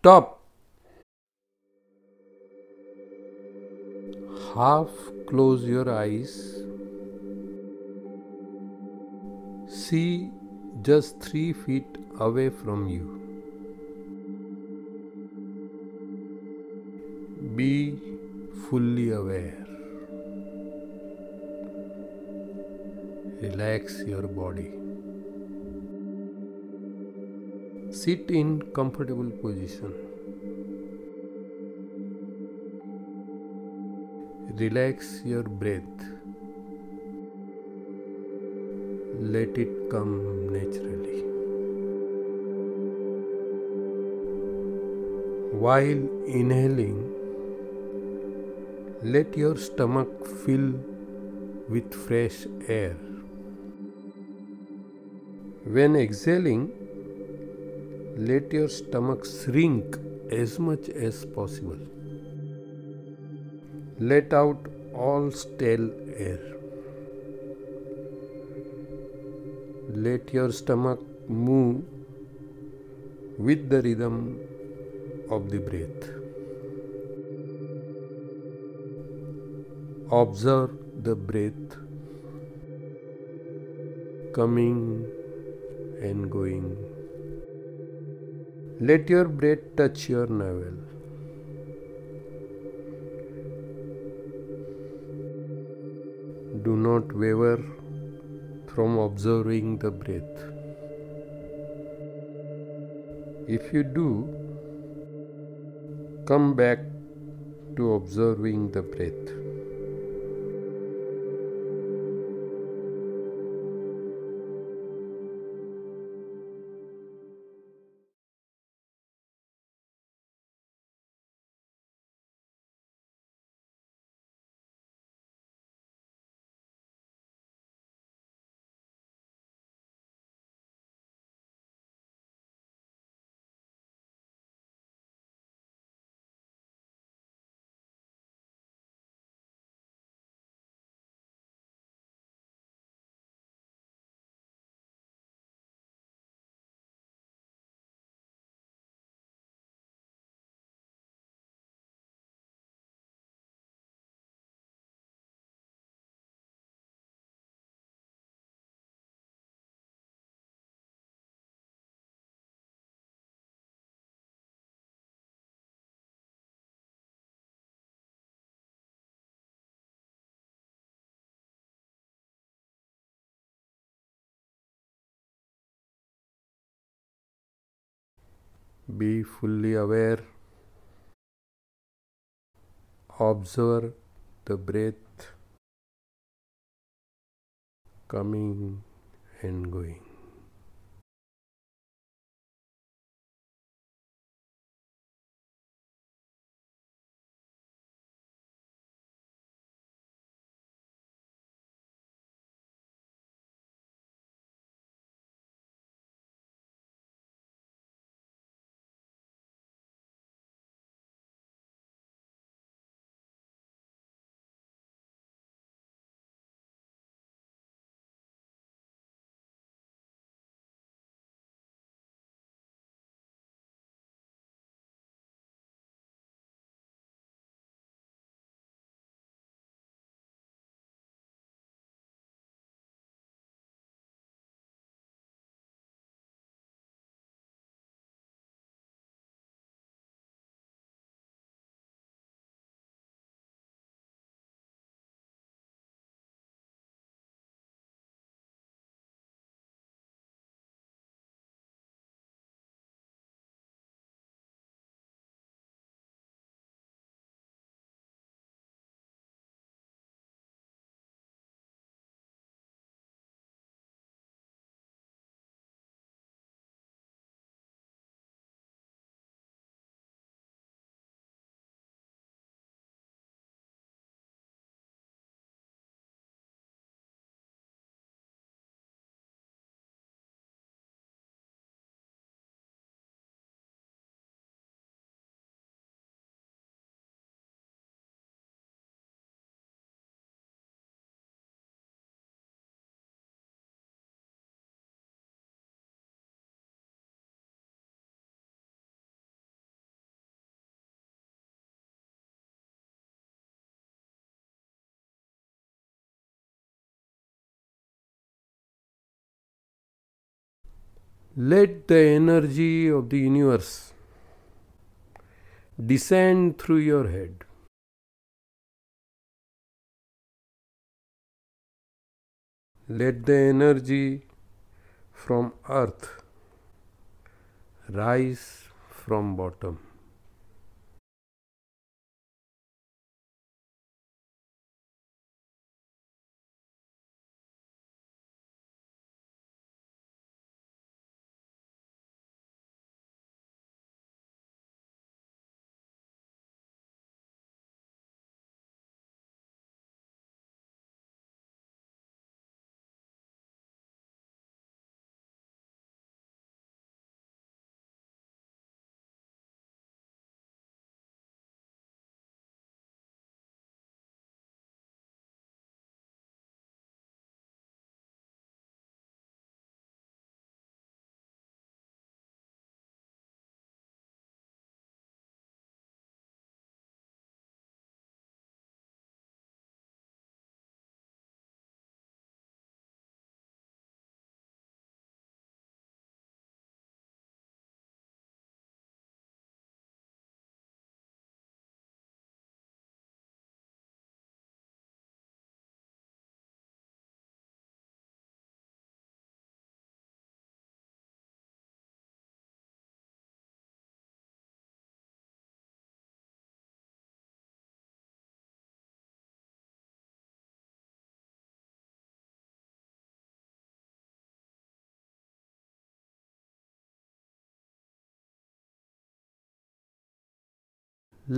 Stop. Half close your eyes. See just three feet away from you. Be fully aware. Relax your body. Sit in comfortable position. Relax your breath. Let it come naturally. While inhaling, let your stomach fill with fresh air. When exhaling, let your stomach shrink as much as possible. Let out all stale air. Let your stomach move with the rhythm of the breath. Observe the breath coming and going. Let your breath touch your navel. Do not waver from observing the breath. If you do, come back to observing the breath. Be fully aware. Observe the breath coming and going. Let the energy of the universe descend through your head. Let the energy from earth rise from bottom.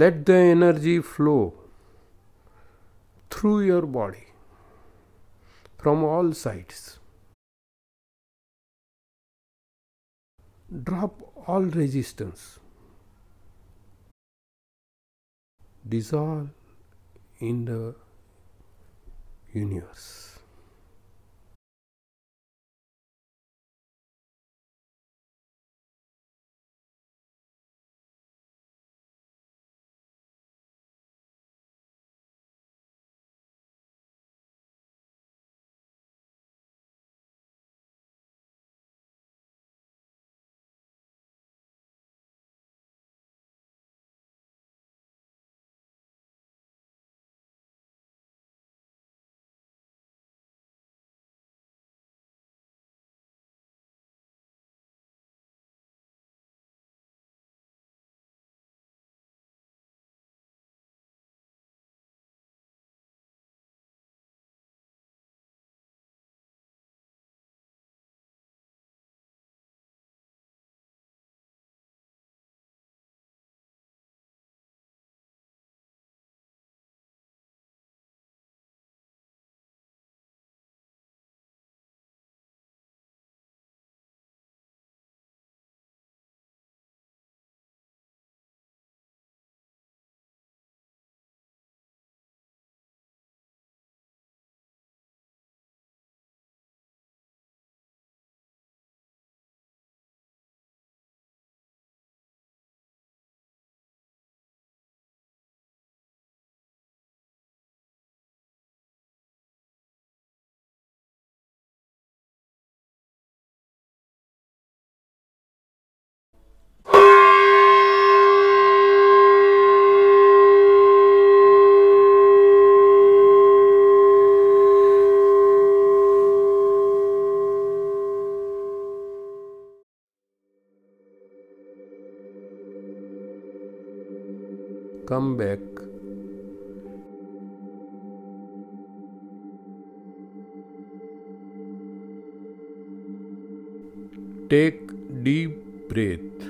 Let the energy flow through your body from all sides. Drop all resistance. Dissolve in the universe. Come back take deep breath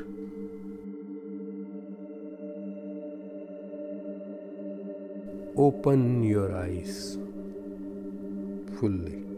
open your eyes fully